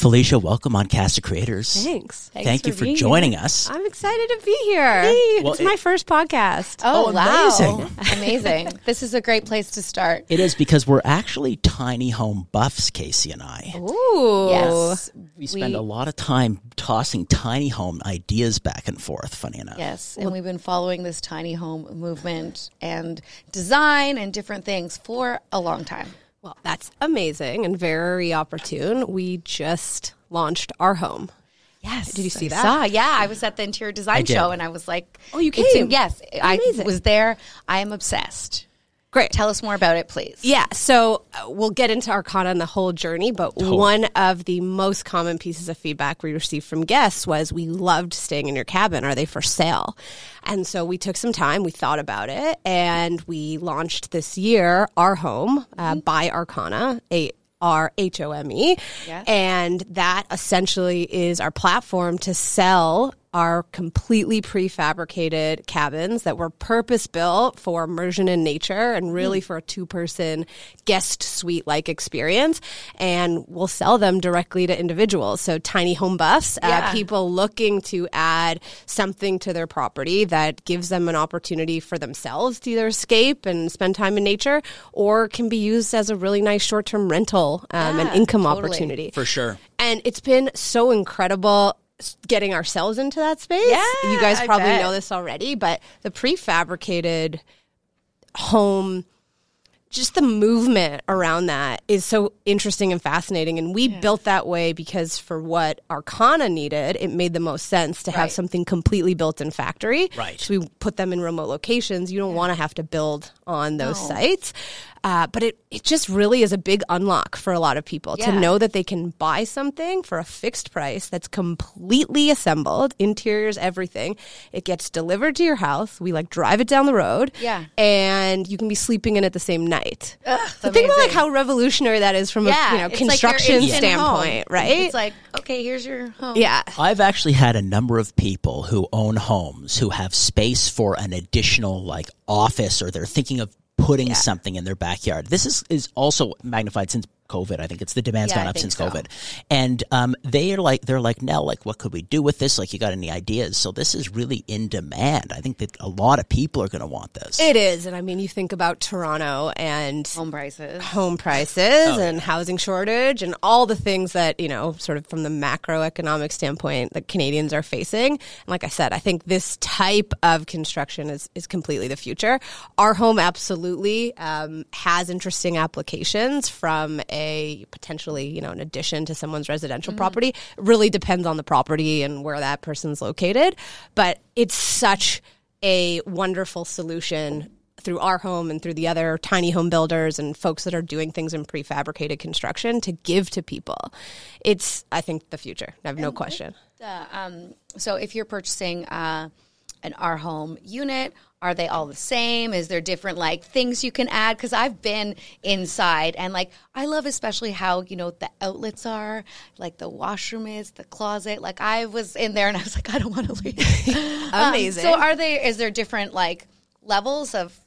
Felicia, welcome on Cast of Creators. Thanks. Thanks Thank for you for being joining us. I'm excited to be here. Well, it's it- my first podcast. Oh, Oh, wow. amazing. amazing. This is a great place to start. It is because we're actually tiny home buffs, Casey and I. Ooh. Yes. We spend We- a lot of time tossing tiny home ideas back and forth, funny enough. Yes, and we've been following this tiny home movement and design and different things for a long time. Well, that's amazing and very opportune. We just launched arhome. Yes. Did you see I that? Saw. Yeah, I was at the interior design show and I was like, Oh, you came? yes, I was there. I am obsessed. Great. Tell us more about it, please. Yeah, so uh, we'll get into Arcana and the whole journey, but one of the most common pieces of feedback we received from guests was we loved staying in your cabin. Are they for sale? And so we took some time, we thought about it, and we launched this year arhome uh, by Arcana, a R H O M E. Yes. And that essentially is our platform to sell our completely prefabricated cabins that were purpose built for immersion in nature and really for a two person guest suite like experience. And we'll sell them directly to individuals. So tiny home buffs, uh, people looking to add something to their property that gives them an opportunity for themselves to either escape and spend time in nature or can be used as a really nice short term rental um, and income totally. opportunity. For sure. And it's been so incredible s- getting ourselves into that space. Yeah, you guys probably know this already, but the prefabricated home just the movement around that is so interesting and fascinating. And we built that way because for what Arcana needed, it made the most sense to have something completely built in factory. Right. So we put them in remote locations. You don't want to have to build on those No. sites. Uh, but it, it just really is a big unlock for a lot of people to know that they can buy something for a fixed price that's completely assembled, interiors, everything. It gets delivered to your house. We like drive it down the road. Yeah. And you can be sleeping in it the same night. Ugh, so think about like how revolutionary that is from yeah, a you know it's like construction standpoint, home. right? It's like, okay, here's your home. yeah. I've actually had a number of people who own homes who have space for an additional like office or they're thinking putting something in their backyard. This is, is also magnified since COVID. I think it's the demand's Yeah, gone up since so. COVID. And um, they are like they're like, Nell, like what could we do with this? Like you got any ideas? So this is really in demand. I think that a lot of people are gonna want this. It is. And I mean, you think about Toronto and Home prices. home prices and housing shortage and all the things that, you know, sort of from the macroeconomic standpoint that Canadians are facing. And like I said, I think this type of construction is, is completely the future. arhome absolutely um, has interesting applications from a potentially, you know, an addition to someone's residential property. It really depends on the property and where that person's located. But it's such a wonderful solution through arhome and through the other tiny home builders and folks that are doing things in prefabricated construction to give to people. It's, I think, the future. I have no question. Uh, um, so if you're purchasing uh, an arhome unit, are they all the same? Is there different like things you can add? Because I've been inside and like I love especially how you know the outlets are, like the washroom is, the closet. Like I was in there and I was like, I don't want to leave. Um, Amazing. so are they? Is there different like levels of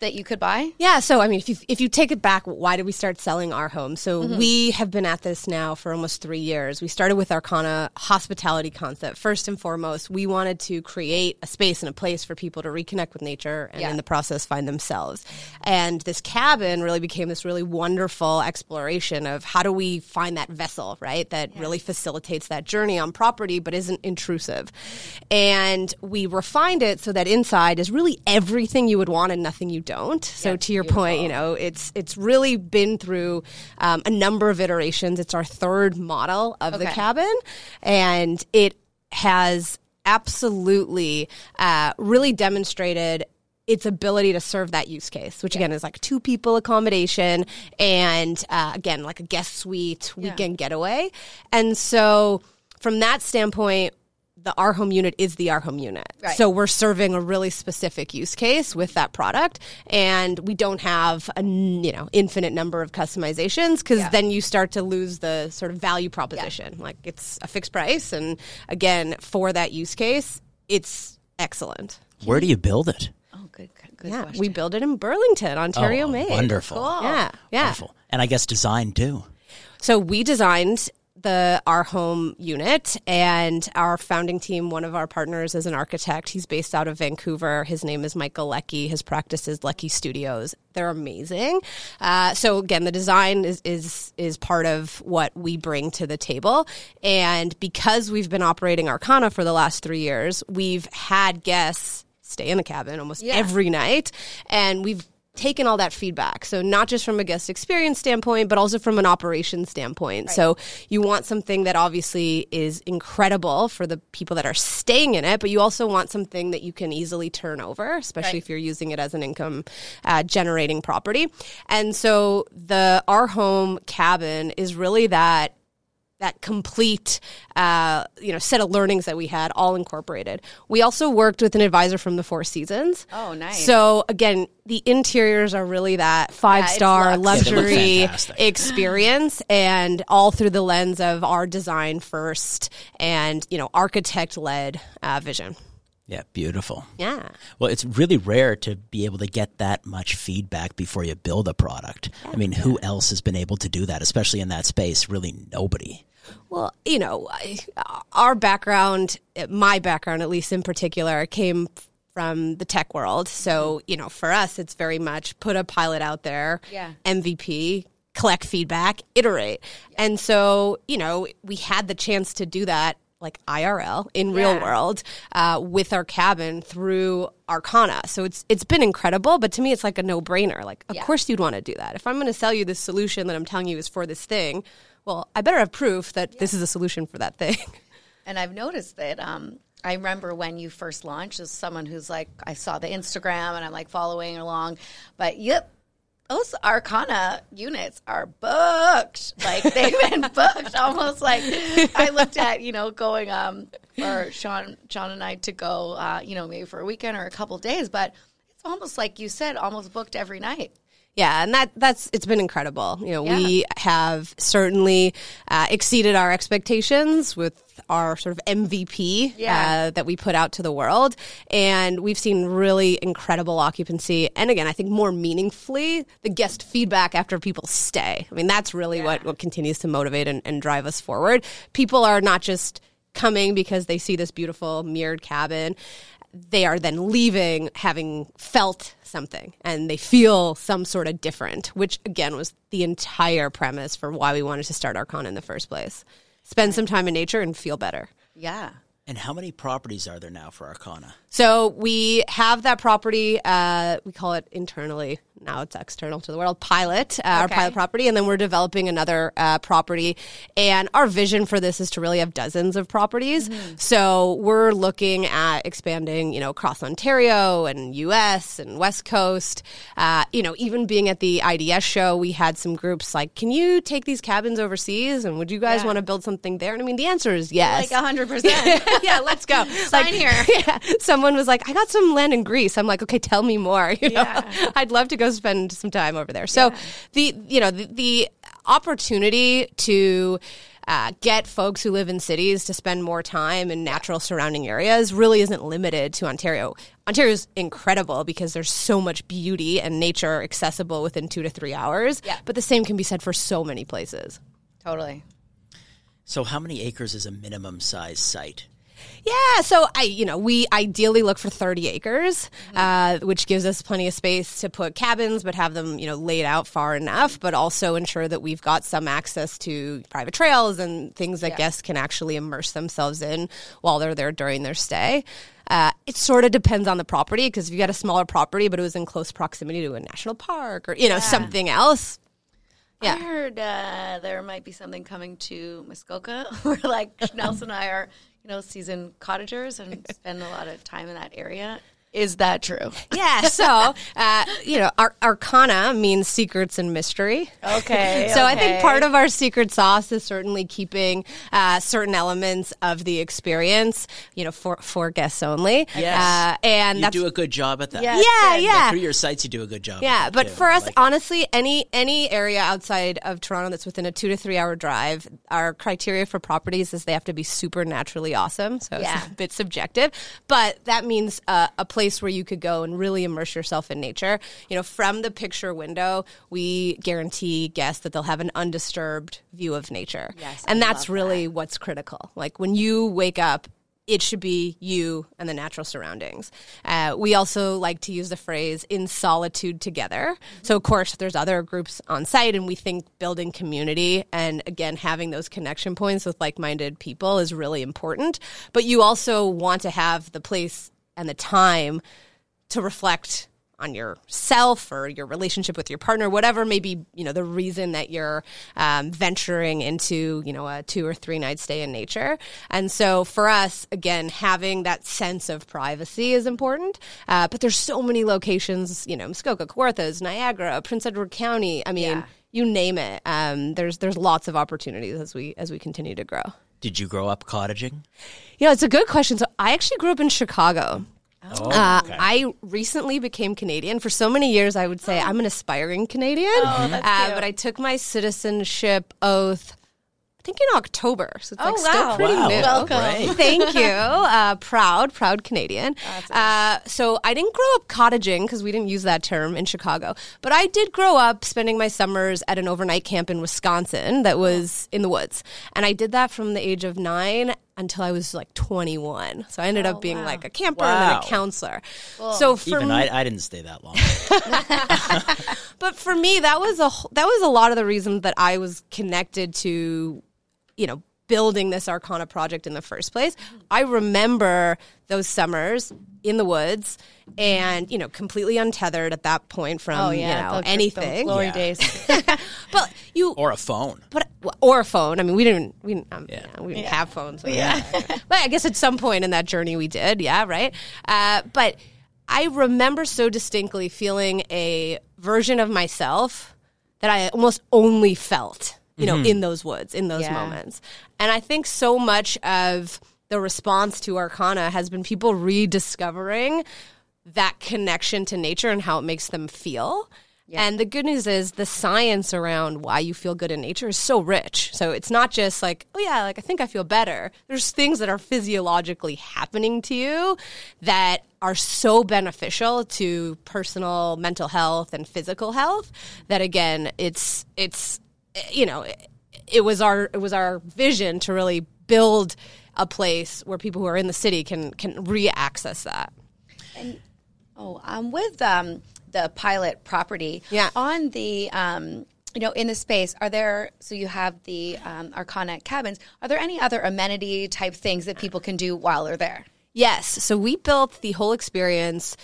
that you could buy? Yeah, so I mean, if you if you take it back, why did we start selling arhome? So Mm-hmm. we have been at this now for almost three years. We started with Arcana hospitality concept. First and foremost, we wanted to create a space and a place for people to reconnect with nature and Yeah. in the process find themselves. And this cabin really became this really wonderful exploration of how do we find that vessel, right? That really facilitates that journey on property but isn't intrusive. And we refined it so that inside is really everything you would want and nothing you don't. So to your point, you know, it's it's really been through um, a number of iterations. It's our third model of the cabin, and it has absolutely uh, really demonstrated its ability to serve that use case, which again is like two people accommodation and uh, again like a guest suite weekend getaway. And so from that standpoint, the arhome unit is the arhome unit. Right. So we're serving a really specific use case with that product, and we don't have a n- you know infinite number of customizations because Yeah. then you start to lose the sort of value proposition. Like it's a fixed price, and again for that use case, it's excellent. Where do you build it? Oh, good, good Yeah, question. we build it in Burlington, Ontario, oh, Maine. Wonderful. Cool. Yeah, yeah. Wonderful. And I guess design too. So we designed the arhome unit and our founding team one of our partners is an architect. He's based out of vancouver. His name is michael leckie. His practice is leckie studios. They're amazing. Uh, so again the design is, is is part of what we bring to the table. And because we've been operating arcana for the last three years we've had guests stay in the cabin almost Yeah. every night. And we've taken all that feedback. So not just from a guest experience standpoint, but also from an operation standpoint. So you want something that obviously is incredible for the people that are staying in it, but you also want something that you can easily turn over, especially Right. if you're using it as an income uh, generating property. And so the arhome cabin is really that that complete uh, you know set of learnings that we had all incorporated we also worked with an advisor from the four seasons Oh, nice. so again the interiors are really that five it's star luxe. Yeah, luxury experience and all through the lens of our design first and you know architect led uh, vision Yeah, beautiful. yeah Well, it's really rare to be able to get that much feedback before you build a product. I mean, who else has been able to do that, especially in that space? Really, nobody. Well, you know, I- our background, my background at least in particular, came from the tech world. So, you know, for us, it's very much put a pilot out there, Yeah. MVP, collect feedback, iterate. And so, you know, we had the chance to do that like IRL in real Yeah. world uh, with our cabin through Arcana. So it's it's been incredible, but to me it's like a no-brainer. Like of Yeah. course you'd want to do that. If I'm going to sell you this solution that I'm telling you is for this thing, well, I better have proof that this is a solution for that thing. And I've noticed that. Um, I remember when you first launched, as someone who's like, I saw the Instagram and I'm like following along, but yep. Those Arcana units are booked. Like they've been booked almost like I looked at, you know, going um or Sean Sean and I to go uh, you know, maybe for a weekend or a couple days, but it's almost like you said, almost booked every night. Yeah, and that that's it's been incredible. You know, Yeah. we have certainly uh, exceeded our expectations with our sort of MVP Yeah. uh, that we put out to the world, and we've seen really incredible occupancy. And again, I think more meaningfully, the guest feedback after people stay. I mean, that's really what what continues to motivate and, and drive us forward. People are not just coming because they see this beautiful mirrored cabin they are then leaving having felt something and they feel some sort of different, which again was the entire premise for why we wanted to start Arcana in the first place. Spend some time in nature and feel better. Yeah. And how many properties are there now for Arcana? So we have that property. Uh, we call it internally. Now it's external to the world. Pilot, uh, our pilot property, and then we're developing another uh, property. And our vision for this is to really have dozens of properties. So we're looking at expanding, you know, across Ontario and U.S. and West Coast. Uh, you know, even being at the IDS show, we had some groups like, "Can you take these cabins overseas? And would you guys Yeah. want to build something there?" And I mean, the answer is yes. Like hundred percent. yeah, let's go. Sign here. Yeah, someone was like, "I got some land in Greece." I'm like, "Okay, tell me more." You know, Yeah. I'd love to go spend some time over there. So the you know the, the opportunity to uh, get folks who live in cities to spend more time in natural surrounding areas really isn't limited to Ontario. Ontario is incredible because there's so much beauty and nature accessible within two to three hours. Yeah. But the same can be said for so many places. Totally. So, how many acres is a minimum size site? Yeah, so I, you know, we ideally look for 30 acres, uh, which gives us plenty of space to put cabins, but have them, you know, laid out far enough, but also ensure that we've got some access to private trails and things that Yeah. guests can actually immerse themselves in while they're there during their stay. Uh, it sort of depends on the property because if you got a smaller property, but it was in close proximity to a national park or, you know, something else. Yeah. I heard uh, there might be something coming to Muskoka where like Nelson and I are, you know, season cottagers and spend a lot of time in that area. Is that true? Yeah, so uh, you know, Ar- Arcana means secrets and mystery. Okay. So I think part of our secret sauce is certainly keeping uh, certain elements of the experience, you know, for for guests only. Yes. uh, and You do a good job at that. Yeah. yeah, good. yeah. For your sites, you do a good job. Yeah, but too. for us, Like- honestly, any any area outside of Toronto that's within a two to three hour drive, our criteria for properties is they have to be supernaturally awesome. So Yeah. it's a bit subjective, but that means uh, a place place where you could go and really immerse yourself in nature. You know, from the picture window, we guarantee guests that they'll have an undisturbed view of nature. Yes, and I that's really what's critical. Like when you wake up, it should be you and the natural surroundings. Uh, we also like to use the phrase in solitude together. So, of course, there's other groups on site, and we think building community and again, having those connection points with like minded people is really important. But you also want to have the place and the time to reflect on yourself or your relationship with your partner, whatever may be, you know, the reason that you're um, venturing into, you know, a two or three night stay in nature. And so for us, again, having that sense of privacy is important. Uh, but there's so many locations, you know, Muskoka, Kawarthas, Niagara, Prince Edward County. I mean, Yeah. you name it. Um, there's there's lots of opportunities as we as we continue to grow. Did you grow up cottaging? You know, it's a good question. So I actually grew up in Chicago. Oh, Uh, okay. I recently became Canadian. For so many years, I would say I'm an aspiring Canadian. Oh, that's uh, cute. but I took my citizenship oath. I think in October, so it's Oh, like still pretty Wow. new. Welcome. Great. Thank you. Uh, proud, proud Canadian. Uh, so I didn't grow up cottaging because we didn't use that term in Chicago, but I did grow up spending my summers at an overnight camp in Wisconsin that was in the woods, and I did that from the age of nine until I was like 21. So I ended up being wow. like a camper and then a counselor. So for Even me- I, I didn't stay that long. but for me, that was a that was a lot of the reasons that I was connected to, you know, building this Arcana project in the first place. I remember those summers in the woods, and you know, completely untethered at that point from Oh yeah, you know the- the anything. glory Yeah. days. but you or a phone. but or a phone. I mean, we didn't we didn't, um, Yeah. yeah, we didn't have phones. Yeah, but I guess at some point in that journey we did. Yeah, right. Uh, but I remember so distinctly feeling a version of myself that I almost only felt, you know, mm-hmm. in those woods, in those Yeah. moments. And I think so much of the response to Arcana has been people rediscovering that connection to nature and how it makes them feel. And the good news is the science around why you feel good in nature is so rich. So it's not just like, oh yeah, like I think I feel better. There's things that are physiologically happening to you that are so beneficial to personal mental health and physical health that again, it's it's you know, it, it was our it was our vision to really build a place where people who are in the city can can re-access that. And, oh, um, with um, the pilot property, Yeah. on the um, you know in the space, are there? So you have the um, Arcana cabins. Are there any other amenity type things that people can do while they're there? Yes. So we built the whole experience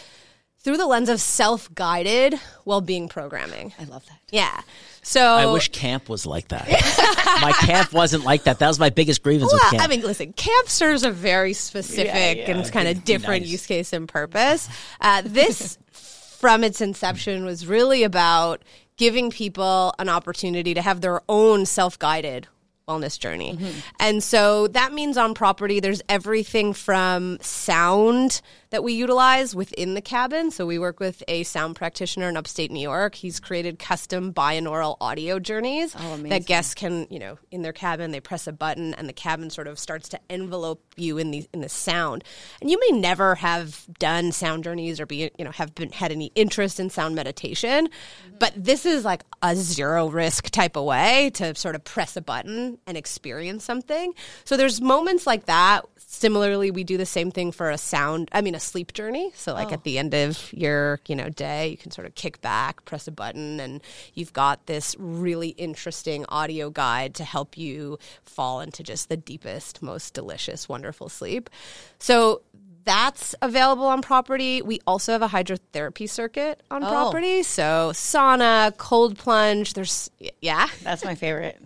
through the lens of self guided well being programming. I love that. Yeah. So I wish camp was like that. my camp wasn't like that. That was my biggest grievance Well, with camp. I mean, listen, camp serves a very specific Yeah, yeah. and kind of different nice. use case and purpose. Uh, this, from its inception, was really about giving people an opportunity to have their own self guided wellness journey. And so that means on property, there's everything from sound that we utilize within the cabin. So we work with a sound practitioner in upstate New York. He's created custom binaural audio journeys oh, that guests can, you know, in their cabin, they press a button and the cabin sort of starts to envelope you in the in the sound. And you may never have done sound journeys or be, you know, have been had any interest in sound meditation, mm-hmm. but this is like a zero risk type of way to sort of press a button and experience something. So there's moments like that. Similarly, we do the same thing for a sound, I mean a sleep journey. So like oh. at the end of your, you know, day, you can sort of kick back, press a button and you've got this really interesting audio guide to help you fall into just the deepest, most delicious, wonderful sleep. So that's available on property. We also have a hydrotherapy circuit on oh. property. So sauna, cold plunge, there's yeah. That's my favorite.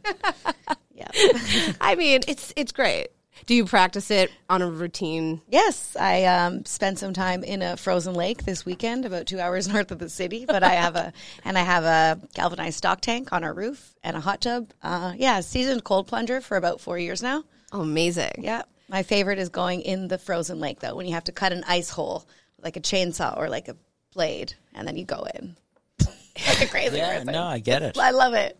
yeah. I mean, it's it's great. Do you practice it on a routine? Yes, I um, spent some time in a frozen lake this weekend, about two hours north of the city. But I have a and I have a galvanized stock tank on our roof and a hot tub. Uh, yeah, seasoned cold plunger for about four years now. Oh, amazing. Yeah, my favorite is going in the frozen lake though, when you have to cut an ice hole like a chainsaw or like a blade, and then you go in. like a crazy yeah, person. no, I get it. I love it.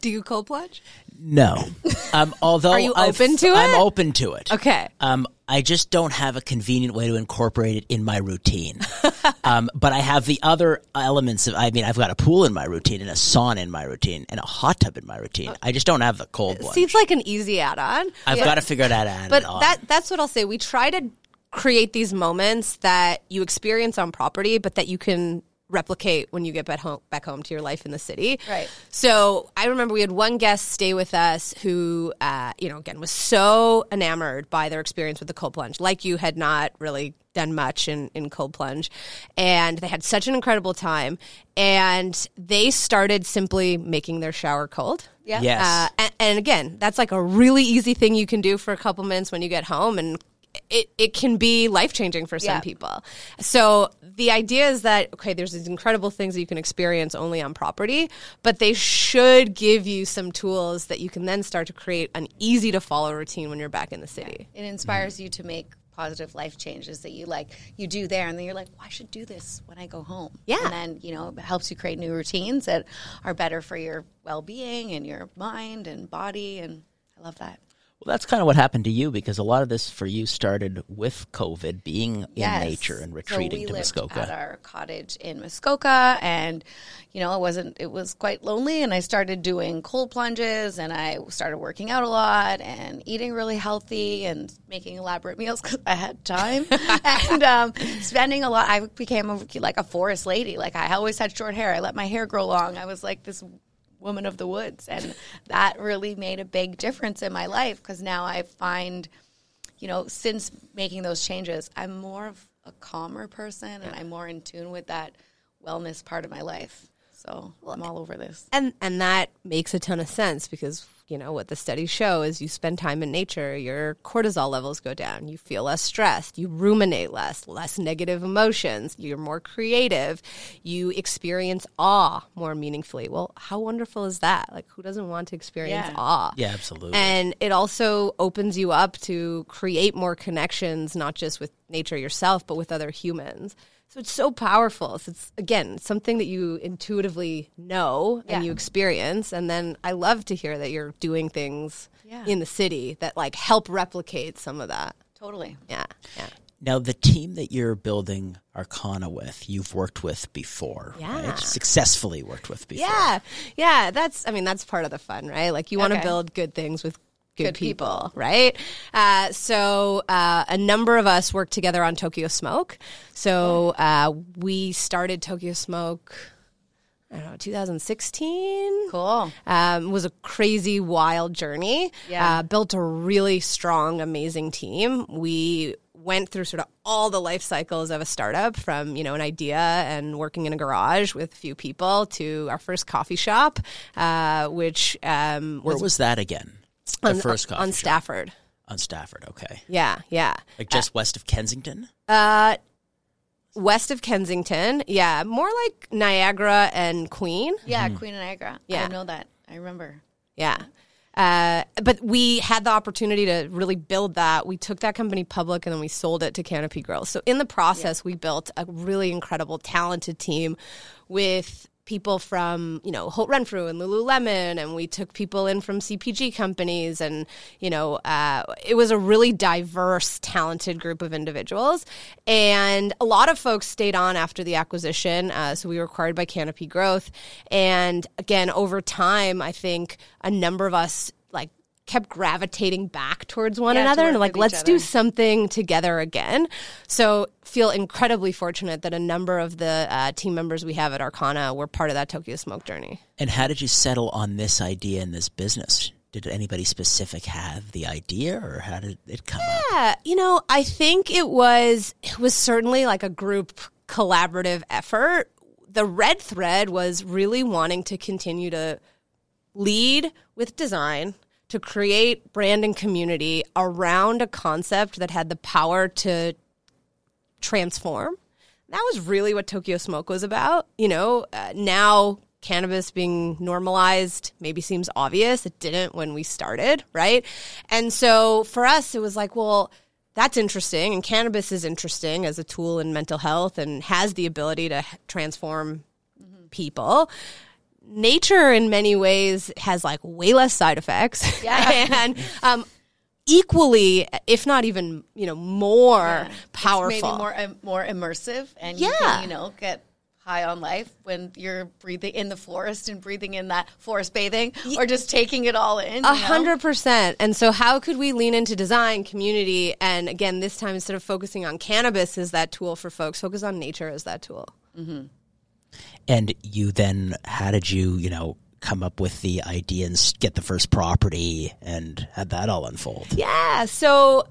Do you cold plunge? No. Um, although Are you I've- open to it? I'm open to it. Okay. Um, I just don't have a convenient way to incorporate it in my routine. um, but I have the other elements of. I mean, I've got a pool in my routine and a sauna in my routine and a hot tub in my routine. I just don't have the cold one. Seems like an easy add-on. I've got to figure that out how to add But that that's what I'll say. We try to create these moments that you experience on property, but that you can replicate when you get back home back home to your life in the city. Right. So I remember we had one guest stay with us who, uh, you know, again was so enamored by their experience with the cold plunge, like you had not really done much in, in cold plunge, and they had such an incredible time, and they started simply making their shower cold. Yeah. Yes. Uh, and, and again, that's like a really easy thing you can do for a couple minutes when you get home, and it, it can be life changing for some Yeah. people. So the idea is that okay, there's these incredible things that you can experience only on property, but they should give you some tools that you can then start to create an easy to follow routine when you're back in the city. It inspires you to make positive life changes that you like you do there and then you're like well, i should do this when i go home Yeah. and then you know it helps you create new routines that are better for your well-being and your mind and body and i love that well, that's kind of what happened to you because a lot of this for you started with COVID, being in nature and So retreating we to Muskoka. At our cottage in Muskoka, and you know, it wasn't. It was quite lonely, and I started doing cold plunges, and I started working out a lot, and eating really healthy, and making elaborate meals because I had time, and um, spending a lot. I became a, like a forest lady. Like I always had short hair. I let my hair grow long. I was like this woman of the woods, and that really made a big difference in my life because now I find you know, since making those changes, I'm more of a calmer person and I'm more in tune with that wellness part of my life. So I'm all over this. And and that makes a ton of sense because you know what the studies show is you spend time in nature, your cortisol levels go down, you feel less stressed, you ruminate less, less negative emotions, you're more creative, you experience awe more meaningfully. Well, how wonderful is that? Like who doesn't want to experience Yeah. awe? yeah, absolutely. And it also opens you up to create more connections, not just with nature yourself, but with other humans. So it's so powerful. So it's again something that you intuitively know and Yeah. you experience. And then I love to hear that you're doing things Yeah. in the city that like help replicate some of that. Totally. Yeah, yeah. Now, the team that you're building Arcana with, you've worked with before, Yeah. right? Successfully worked with before. Yeah, yeah. That's I mean that's part of the fun, right? Like you want to Okay. build good things with good, Good people, people. right? Uh, so uh, a number of us worked together on Tokyo Smoke. So uh, we started Tokyo Smoke. I don't know, 2016. Cool. Um, was a crazy, wild journey. Yeah. Uh, built a really strong, amazing team. We went through sort of all the life cycles of a startup from, you know, an idea and working in a garage with a few people to our first coffee shop, uh, which um, Where was was that again? The on, first coffee on shop. Stafford. On Stafford, okay. Yeah, yeah. Like just west of Kensington? Uh, west of Kensington. Yeah, more like Niagara and Queen. Yeah, Queen of Niagara. Yeah. I know that. I remember. Yeah. Uh, but we had the opportunity to really build that. We took that company public and then we sold it to Canopy Growth. So in the process, we built a really incredible, talented team with people from you know Holt Renfrew and Lululemon, and we took people in from CPG companies, and you know uh, it was a really diverse, talented group of individuals, and a lot of folks stayed on after the acquisition. Uh, so we were acquired by Canopy Growth, and again over time, I think a number of us kept gravitating back towards one Yeah, to another and like let's do something together again so feel incredibly fortunate that a number of the uh, team members we have at arcana were part of that tokyo smoke journey And how did you settle on this idea and this business? Did anybody specific have the idea or how did it come up? yeah you know i think it was it was certainly like a group collaborative effort the red thread was really wanting to continue to lead with design to create brand and community around a concept that had the power to transform. That was really what Tokyo Smoke was about. You know, uh, now cannabis being normalized maybe seems obvious. It didn't when we started, right? And so for us, it was like, well, that's interesting. And cannabis is interesting as a tool in mental health and has the ability to transform people nature in many ways has like way less side effects. Yeah. and um, equally, if not even, you know, more Yeah. powerful. It's maybe more um, more immersive, and you Yeah. can, you know, get high on life when you're breathing in the forest and breathing in that forest bathing, or just taking it all in. A hundred percent. And so, how could we lean into design, community, and again, this time instead of focusing on cannabis as that tool for folks, focus on nature as that tool. And you then, how did you, you know, come up with the idea and get the first property and had that all unfold? Yeah. So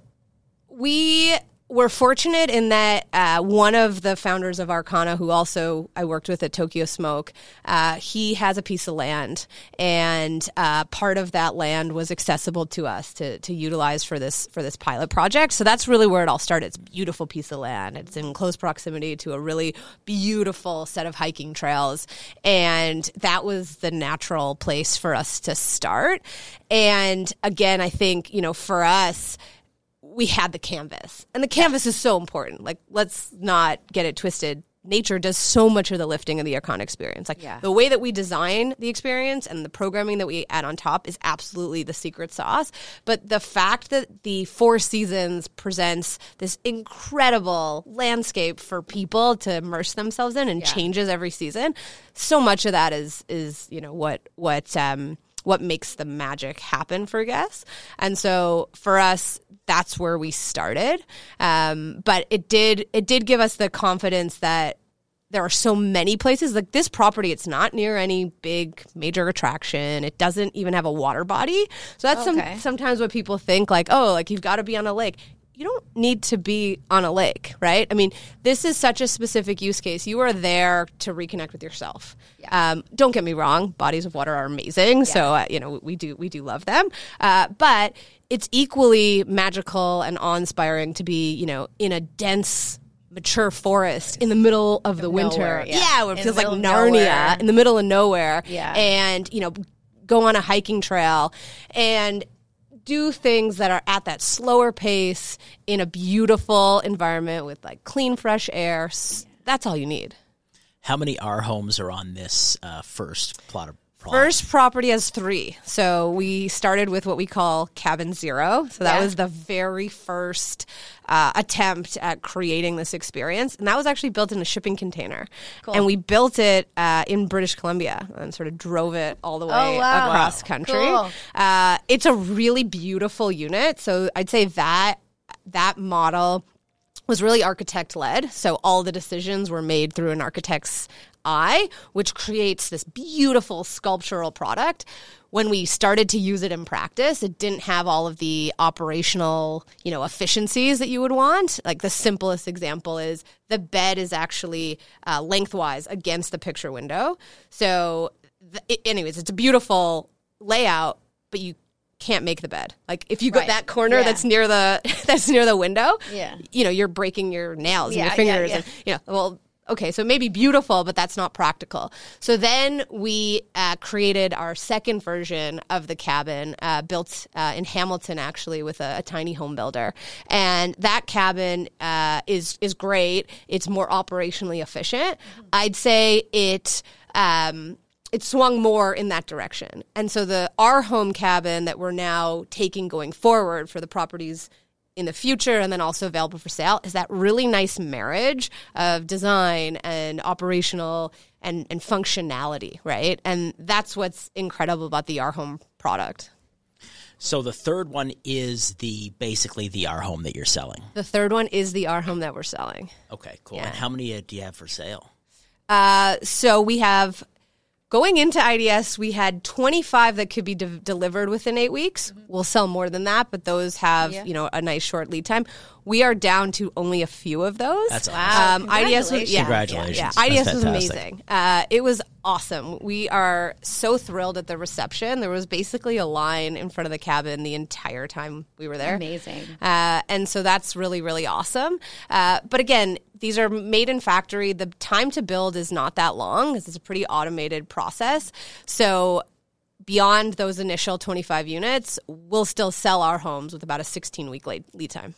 we were fortunate in that uh, one of the founders of Arcana, who also I worked with at Tokyo Smoke, uh, he has a piece of land, and uh, part of that land was accessible to us to, to utilize for this for this pilot project. So that's really where it all started. It's a beautiful piece of land. It's in close proximity to a really beautiful set of hiking trails, and that was the natural place for us to start. And again, I think you know for us we had the canvas. And the canvas is so important. Like, let's not get it twisted. Nature does so much of the lifting of the Arcana experience. Like Yeah. the way that we design the experience and the programming that we add on top is absolutely the secret sauce. But the fact that the Four Seasons presents this incredible landscape for people to immerse themselves in and changes every season, so much of that is is you know what what um, what makes the magic happen for guests. And so for us, that's where we started. Um, but it did it did give us the confidence that there are so many places like this property it's not near any big major attraction it doesn't even have a water body so that's Okay. some, sometimes what people think like oh like you've got to be on a lake you don't need to be on a lake right i mean this is such a specific use case you are there to reconnect with yourself um, don't get me wrong bodies of water are amazing so uh, you know we do we do love them uh, but it's equally magical and awe-inspiring to be you know in a dense mature forest in the middle of the winter. nowhere, yeah. Yeah, where it In feels like Narnia nowhere. in the middle of nowhere. Yeah. And, you know, go on a hiking trail and do things that are at that slower pace in a beautiful environment with like clean, fresh air. That's all you need. How many arhomes are on this uh, first plot of plot? First property has three. So we started with what we call Cabin Zero. So that Yeah. was the very first uh, attempt at creating this experience. And that was actually built in a shipping container. And we built it uh, in British Columbia and sort of drove it all the way Oh, wow. across Wow. country. Cool. Uh, it's a really beautiful unit. So I'd say that that model was really architect led. So all the decisions were made through an architect's eye, which creates this beautiful sculptural product. When we started to use it in practice, it didn't have all of the operational, you know, efficiencies that you would want. Like the simplest example is the bed is actually uh, lengthwise against the picture window. So, th- it, anyways, it's a beautiful layout, but you can't make the bed. Like if you go Right. that corner Yeah. that's near the that's near the window, Yeah. you know, you're breaking your nails and Yeah, your yeah, fingers yeah. and you know, well, okay, so it may be beautiful, but that's not practical. So then we uh, created our second version of the cabin, uh, built uh, in Hamilton, actually, with a, a tiny home builder, and that cabin uh, is is great. It's more operationally efficient. I'd say it. Um, it swung more in that direction. And so the arhome cabin that we're now taking going forward for the properties in the future and then also available for sale is that really nice marriage of design and operational and, and functionality, right? And that's what's incredible about the arhome product. So the third one is the basically the arhome that you're selling. The third one is the arhome that we're selling. Okay, cool. Yeah. And how many uh, do you have for sale? Uh, so we have going into IDS, we had 25 that could be de- delivered within eight weeks. We'll sell more than that, but those have Yeah. you know a nice short lead time. We are down to only a few of those. That's Wow. Um, IDS was yeah, Congratulations. Yeah, yeah. IDS was amazing. Uh, it was awesome. We are so thrilled at the reception. There was basically a line in front of the cabin the entire time we were there. Amazing. Uh, and so that's really, really awesome. Uh, but again, these are made in factory. The time to build is not that long because it's a pretty automated process. So beyond those initial 25 units, we'll still sell arhomes with about a 16 week lead, lead time.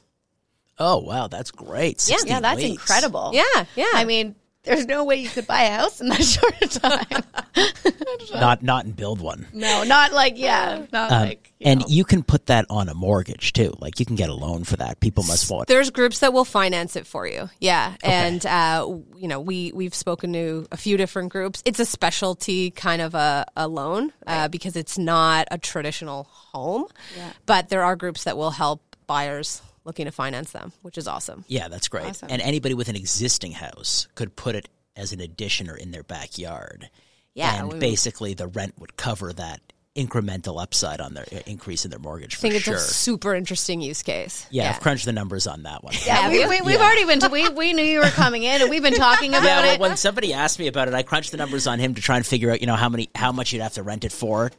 Oh wow, that's great. Yeah, 16 that's weeks. incredible. Yeah, yeah. I mean, there's no way you could buy a house in that short of time. Not not and build one. no, not like yeah, not Um, like you and know. you can put that on a mortgage too. Like you can get a loan for that. People must want. There's groups that will finance it for you. Yeah, and uh, you know we we've spoken to a few different groups. It's a specialty kind of a, a loan uh, because it's not a traditional home. Yeah. But there are groups that will help buyers looking to finance them, which is awesome. Yeah, that's great. Awesome. And anybody with an existing house could put it as an addition or in their backyard. Yeah, and we- basically the rent would cover that incremental upside on their uh, increase in their mortgage I for think it's sure. a super interesting use case. yeah, I've crunched the numbers on that one. yeah, we, you? we, we've Yeah. already been to. We we knew you were coming in, and we've been talking about Yeah, well, it. when somebody asked me about it, I crunched the numbers on him to try and figure out, you know, how many, how much you'd have to rent it for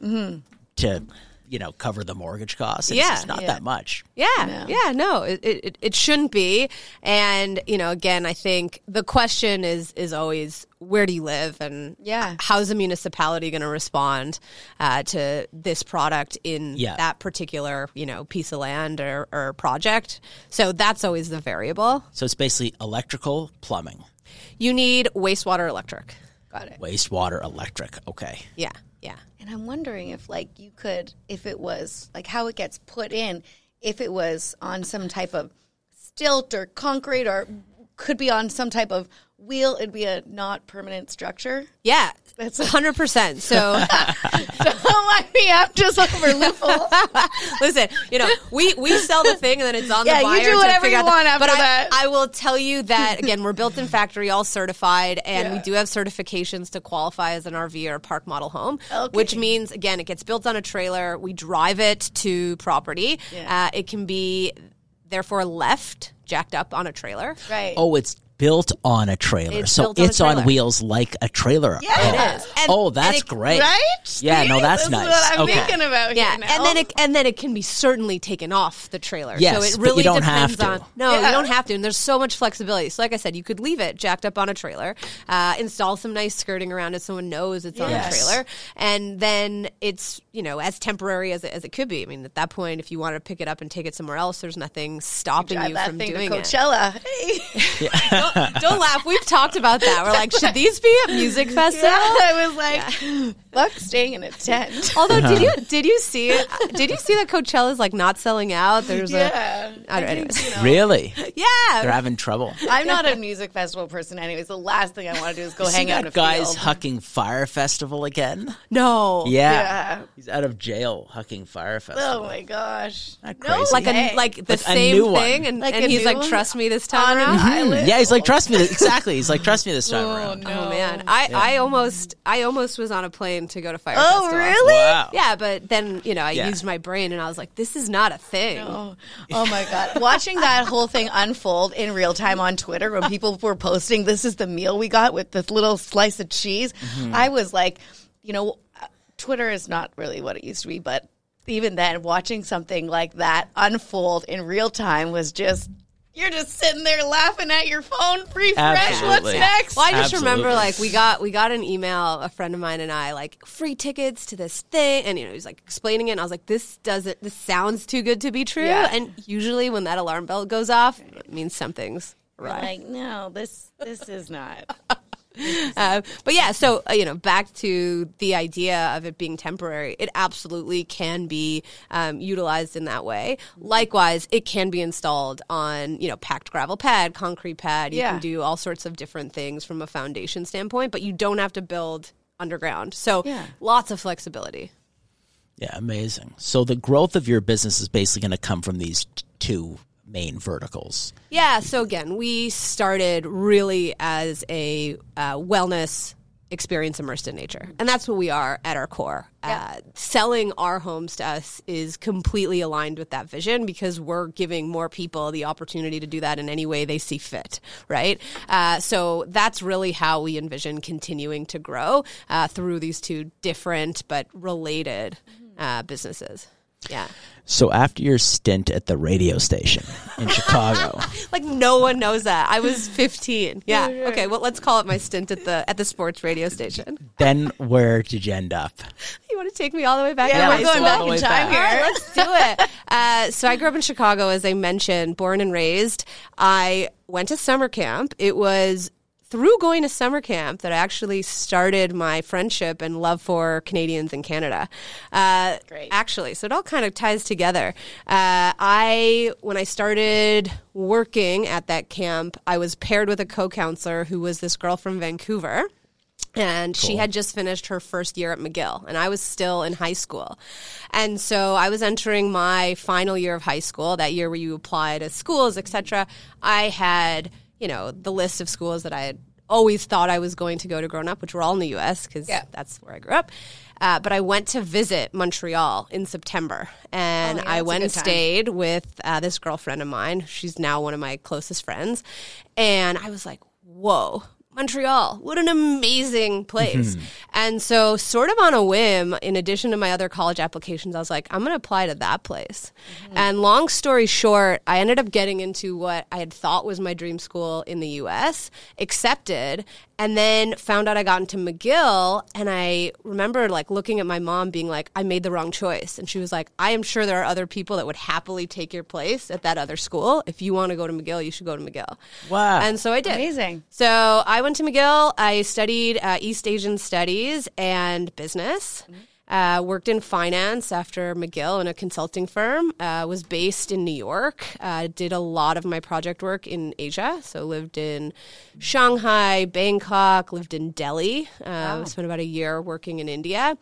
to, you know, cover the mortgage costs. Yeah. it's just not Yeah. that much. Yeah, No. yeah, no, it, it it shouldn't be. And you know, again, I think the question is is always where do you live, and Yeah. how's the municipality going to respond uh, to this product in Yeah. that particular you know piece of land or, or project? So that's always the variable. So it's basically electrical, plumbing, You need wastewater electric. Got it. wastewater, electric. Okay. Yeah, yeah. And I'm wondering if, like, you could, if it was, like, how it gets put in, if it was on some type of stilt or concrete or could be on some type of wheel, it'd be a not permanent structure. Yeah, That's- hundred percent. So Don't mind me, I'm just looking for loopholes. Listen, you know, we, we sell the thing and then it's on Yeah, the you do whatever figure you out the- want after but I- that. I, will tell you that again, we're built in factory, all certified, and we do have certifications to qualify as an RV or park model home. Okay. Which means again, it gets built on a trailer. We drive it to property. Yeah. Uh, it can be therefore left jacked up on a trailer. Right. Oh, it's built on a trailer. It's so built on a it's on trailer. wheels like a trailer. Yeah, oh. it is. And- oh, that's it- great. Right? Yeah, no, that's this nice. Is what I'm Okay. thinking about Yeah, here now. and then it and then it can be certainly taken off the trailer. Yes, so it but really you don't depends have to. on. No, Yeah. you don't have to. And there's so much flexibility. So, like I said, you could leave it jacked up on a trailer, uh, install some nice skirting around it, so someone knows it's on a Yes. trailer, and then it's you know as temporary as it, as it could be. I mean, at that point, if you want to pick it up and take it somewhere else, there's nothing stopping Drive you that from thing to doing it. Coachella. Hey. Don't, don't laugh. We've talked about that. We're like, should these be a music festival? I was like, fuck staying in a tent. Although, did uh-huh. you did you see it? Did you see that Coachella's like not selling out? There's Yeah. a I don't, I anyways. you know, Really? yeah. They're having trouble. I'm not a music festival person, anyways. The last thing I want to do is go hang See out in that a guy's field. Hucking Fyre Festival again? no. Yeah. Yeah. He's out of jail, Hucking Fyre Festival. Oh my gosh! Not No. Like a like the Like a same new one. thing, and, Like and he's like, one? "Trust me this time On an around." island. Yeah, he's like, trust me. Exactly. He's like, trust me this time Oh, around. no. Oh man, I, I almost I almost was on a plane to go to Fyre Oh Festival. really? Wow. Yeah, but then you know I Yeah. used my brain and I was like, "This is not a thing." Oh, oh my god! Watching that whole thing unfold in real time on Twitter when people were posting, "This is the meal we got with this little slice of cheese," I was like, you know, uh, Twitter is not really what it used to be, but even then, watching something like that unfold in real time was just. You're just sitting there laughing at your phone, refresh. What's next? Well, I just Absolutely. remember like we got we got an email, a friend of mine and I, like free tickets to this thing, and you know he's like explaining it, and I was like, this doesn't, this sounds too good to be true. Yeah. And usually when that alarm bell goes off, it means something's right. like, no, this this is not. Uh, but yeah, so uh, you know, back to the idea of it being temporary, it absolutely can be um, utilized in that way. Likewise, it can be installed on you know packed gravel pad, concrete pad. You Yeah. can do all sorts of different things from a foundation standpoint, but you don't have to build underground. So Yeah. lots of flexibility. Yeah, amazing. So the growth of your business is basically going to come from these t- two main verticals. Yeah. So again, we started really as a uh, wellness experience immersed in nature, and that's what we are at our core. Uh, selling arhomes to us is completely aligned with that vision because we're giving more people the opportunity to do that in any way they see fit. Right. Uh, so that's really how we envision continuing to grow uh, through these two different but related uh, businesses. Yeah. So after your stint at the radio station in Chicago, Like no one knows that. I was 15. Yeah. Okay. Well, let's call it my stint at the at the sports radio station. then where did you end up? You want to take me all the way back? Yeah, to we're going back in time back. All right, here. let's do it. Uh, so I grew up in Chicago, as I mentioned, born and raised. I went to summer camp. It was through going to summer camp that I actually started my friendship and love for Canadians in Canada. Uh, Great. Actually, so it all kind of ties together. Uh, I when I started working at that camp, I was paired with a co-counselor who was this girl from Vancouver. And she had just finished her first year at McGill, and I was still in high school. And so I was entering my final year of high school, that year where you apply to schools, etc. I had, you know, the list of schools that I had always thought I was going to go to growing up, which were all in the US, because Yeah. that's where I grew up. Uh, but I went to visit Montreal in September, and Oh, yeah, I went and stayed with uh, this girlfriend of mine. She's now one of my closest friends, and I was like, "Whoa." Montreal, what an amazing place. Hmm. And so, sort of on a whim, in addition to my other college applications, I was like, I'm going to apply to that place. Mm-hmm. And long story short, I ended up getting into what I had thought was my dream school in the US, accepted, and then found out I got into McGill. And I remember like looking at my mom being like, I made the wrong choice. And she was like, I am sure there are other people that would happily take your place at that other school. If you want to go to McGill, you should go to McGill. Wow. And so I did. Amazing. So I went to McGill. I studied uh, East Asian studies and business. Uh, worked in finance after McGill in a consulting firm. Uh, was based in New York. Uh, did a lot of my project work in Asia. So lived in Shanghai, Bangkok. Lived in Delhi. Uh, Spent about a year working in India,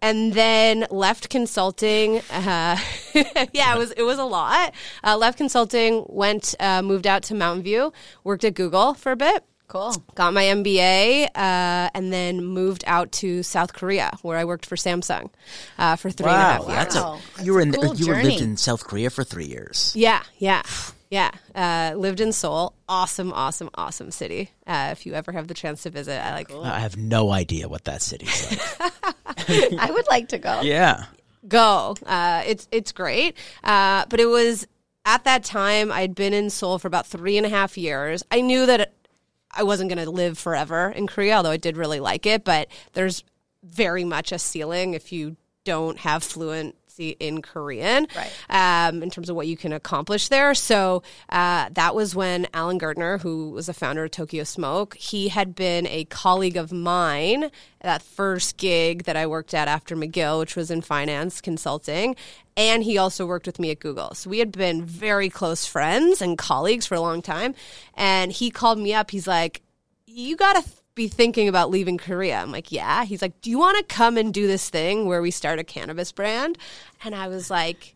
and then left consulting. Uh, yeah, it was it was a lot. Uh, left consulting. Went uh, moved out to Mountain View. Worked at Google for a bit Cool. got my MBA, uh, and then moved out to South Korea, where I worked for Samsung uh, for three and a half wow, years. Wow. a you were in a cool you were lived in South Korea for three years. yeah, yeah, yeah. Uh, lived in Seoul. Awesome, awesome, awesome city. Uh, if you ever have the chance to visit, I like I have no idea what that city's like. I would like to go. yeah. go. Uh, it's it's great, uh, but it was at that time I'd been in Seoul for about three and a half years. I knew that I wasn't going to live forever in Korea, although I did really like it. But there's very much a ceiling if you don't have fluency in Korean, Right. um, in terms of what you can accomplish there. So uh, that was when Alan Gardner, who was the founder of Tokyo Smoke, he had been a colleague of mine. That first gig that I worked at after McGill, which was in finance consulting, and he also worked with me at Google. So we had been very close friends and colleagues for a long time. And he called me up. He's like, "You got to." Be thinking about leaving Korea. I'm like, yeah. He's like, do you want to come and do this thing where we start a cannabis brand? And I was like,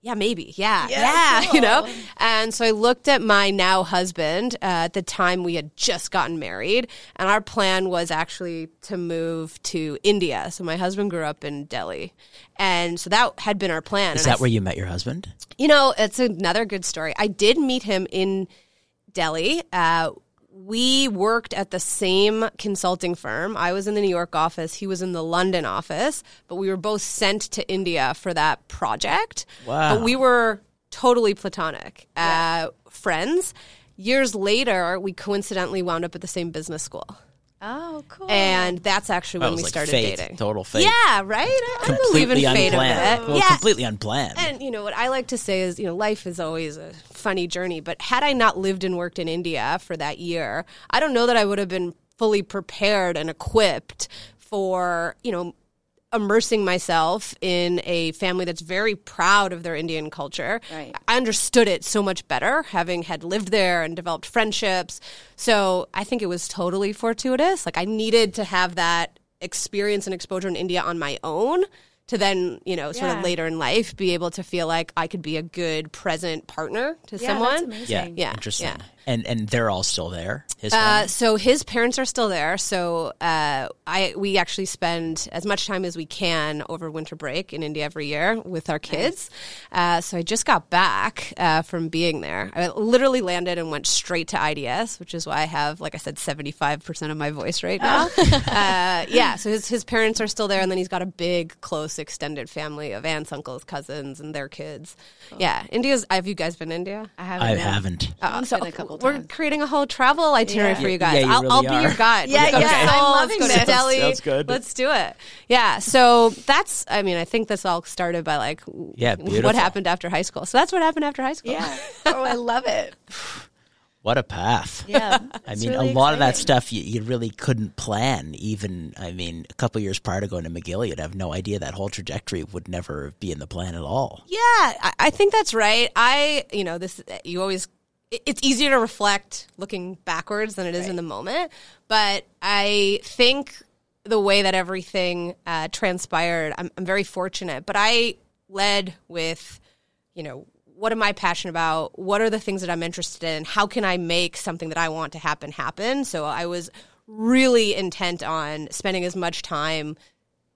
yeah, maybe. Yeah. Yeah. You know? And so I looked at my now husband. Uh, at the time, we had just gotten married, and our plan was actually to move to India. So my husband grew up in Delhi. And so that had been our plan. Is And I that where you met your husband? you know, it's another good story. I did meet him in Delhi. Uh, we worked at the same consulting firm. I was in the New York office, he was in the London office, but we were both sent to India for that project. Wow. But we were totally platonic, uh, friends. Years later, we coincidentally wound up at the same business school. Oh, cool. And that's actually when we like started fate, dating. total fate. Yeah, right? I believe in Completely fate a unplanned. bit. Well, yeah. completely unplanned. And you know what I like to say is, you know, life is always a funny journey. But had I not lived and worked in India for that year, I don't know that I would have been fully prepared and equipped for, you know, immersing myself in a family that's very proud of their Indian culture. Right. I understood it so much better having had lived there and developed friendships. So I think it was totally fortuitous. Like I needed to have that experience and exposure in India on my own to then, you know, sort Yeah. of later in life be able to feel like I could be a good present partner to yeah, someone. that's amazing. yeah, Yeah, interesting. yeah. And and they're all still there. His Uh, so his parents are still there. So uh, I we actually spend as much time as we can over winter break in India every year with our kids. Uh, so I just got back uh, from being there. I literally landed and went straight to IDS, which is why I have, like I said, seventy five percent of my voice right now. uh, yeah. So his his parents are still there, and then he's got a big, close, extended family of aunts, uncles, cousins, and their kids. Yeah, India's. Have you guys been to India? I haven't. I haven't. Uh, been a couple we're times. creating a whole travel itinerary Yeah. for you Yeah, guys. you I'll, really I'll be your guide. Yeah, Let's go to yeah, I'm Seoul, loving let's go this. Delhi. Sounds good. Let's do it. Yeah. So that's. I mean, I think this all started by like, Yeah, what happened after high school. So that's what happened after high school. Yeah. Oh, I love it. What a path. Yeah. I mean, really a lot of that stuff you, you really couldn't plan. Even, I mean, a couple years prior to going to McGill, you'd have no idea that whole trajectory would never be in the plan at all. Yeah, I, I think that's right. I, you know, this you always. It- It's easier to reflect looking backwards than it is in the moment, but I think the way that everything uh, transpired, I'm, I'm very fortunate. But I led with, you know, what am I passionate about? What are the things that I'm interested in? How can I make something that I want to happen happen? So I was really intent on spending as much time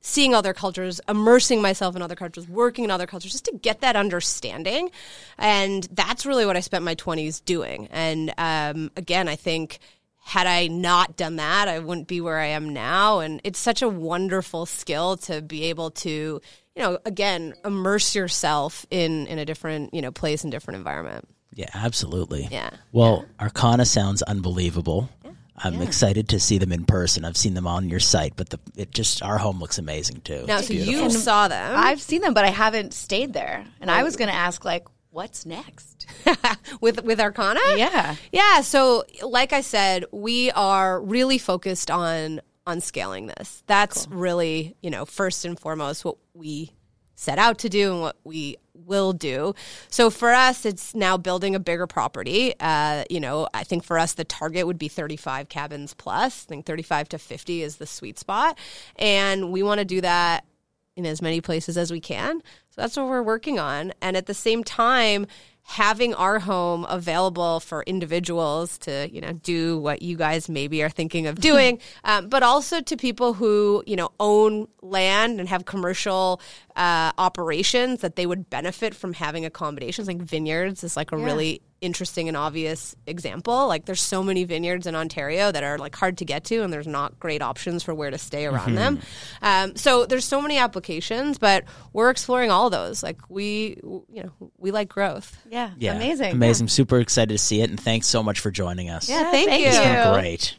seeing other cultures, immersing myself in other cultures, working in other cultures, just to get that understanding. And that's really what I spent my 20s doing. And um, again, I think had I not done that, I wouldn't be where I am now. And it's such a wonderful skill to be able to, you know, again, immerse yourself in in a different, you know, place and different environment. Yeah, absolutely. Yeah. Well, Arcana sounds unbelievable. I'm excited to see them in person. I've seen them on your site, but the it just arhome looks amazing too. Now, It's so beautiful. you saw them. I've seen them, but I haven't stayed there. And I was going to ask, like, what's next? with with Arcana? Yeah. Yeah, so like I said, we are really focused on on scaling this. That's really, you know, first and foremost what we set out to do and what we will do. So for us, it's now building a bigger property. Uh, you know, I think for us the target would be 35 cabins plus. I think 35 to 50 is the sweet spot, and we want to do that in as many places as we can. So that's what we're working on. And at the same time, having arhome available for individuals to, you know, do what you guys maybe are thinking of doing, um, but also to people who, you know, own land and have commercial uh, operations that they would benefit from having accommodations. Like vineyards is like a really interesting and obvious example. Like there's so many vineyards in Ontario that are like hard to get to, and there's not great options for where to stay around them. Um, so there's so many applications, but we're exploring all those. Like we, you know, we like growth. Yeah. yeah, Amazing. amazing. Super excited to see it, and thanks so much for joining us. Yeah, thank thank you. It's been great.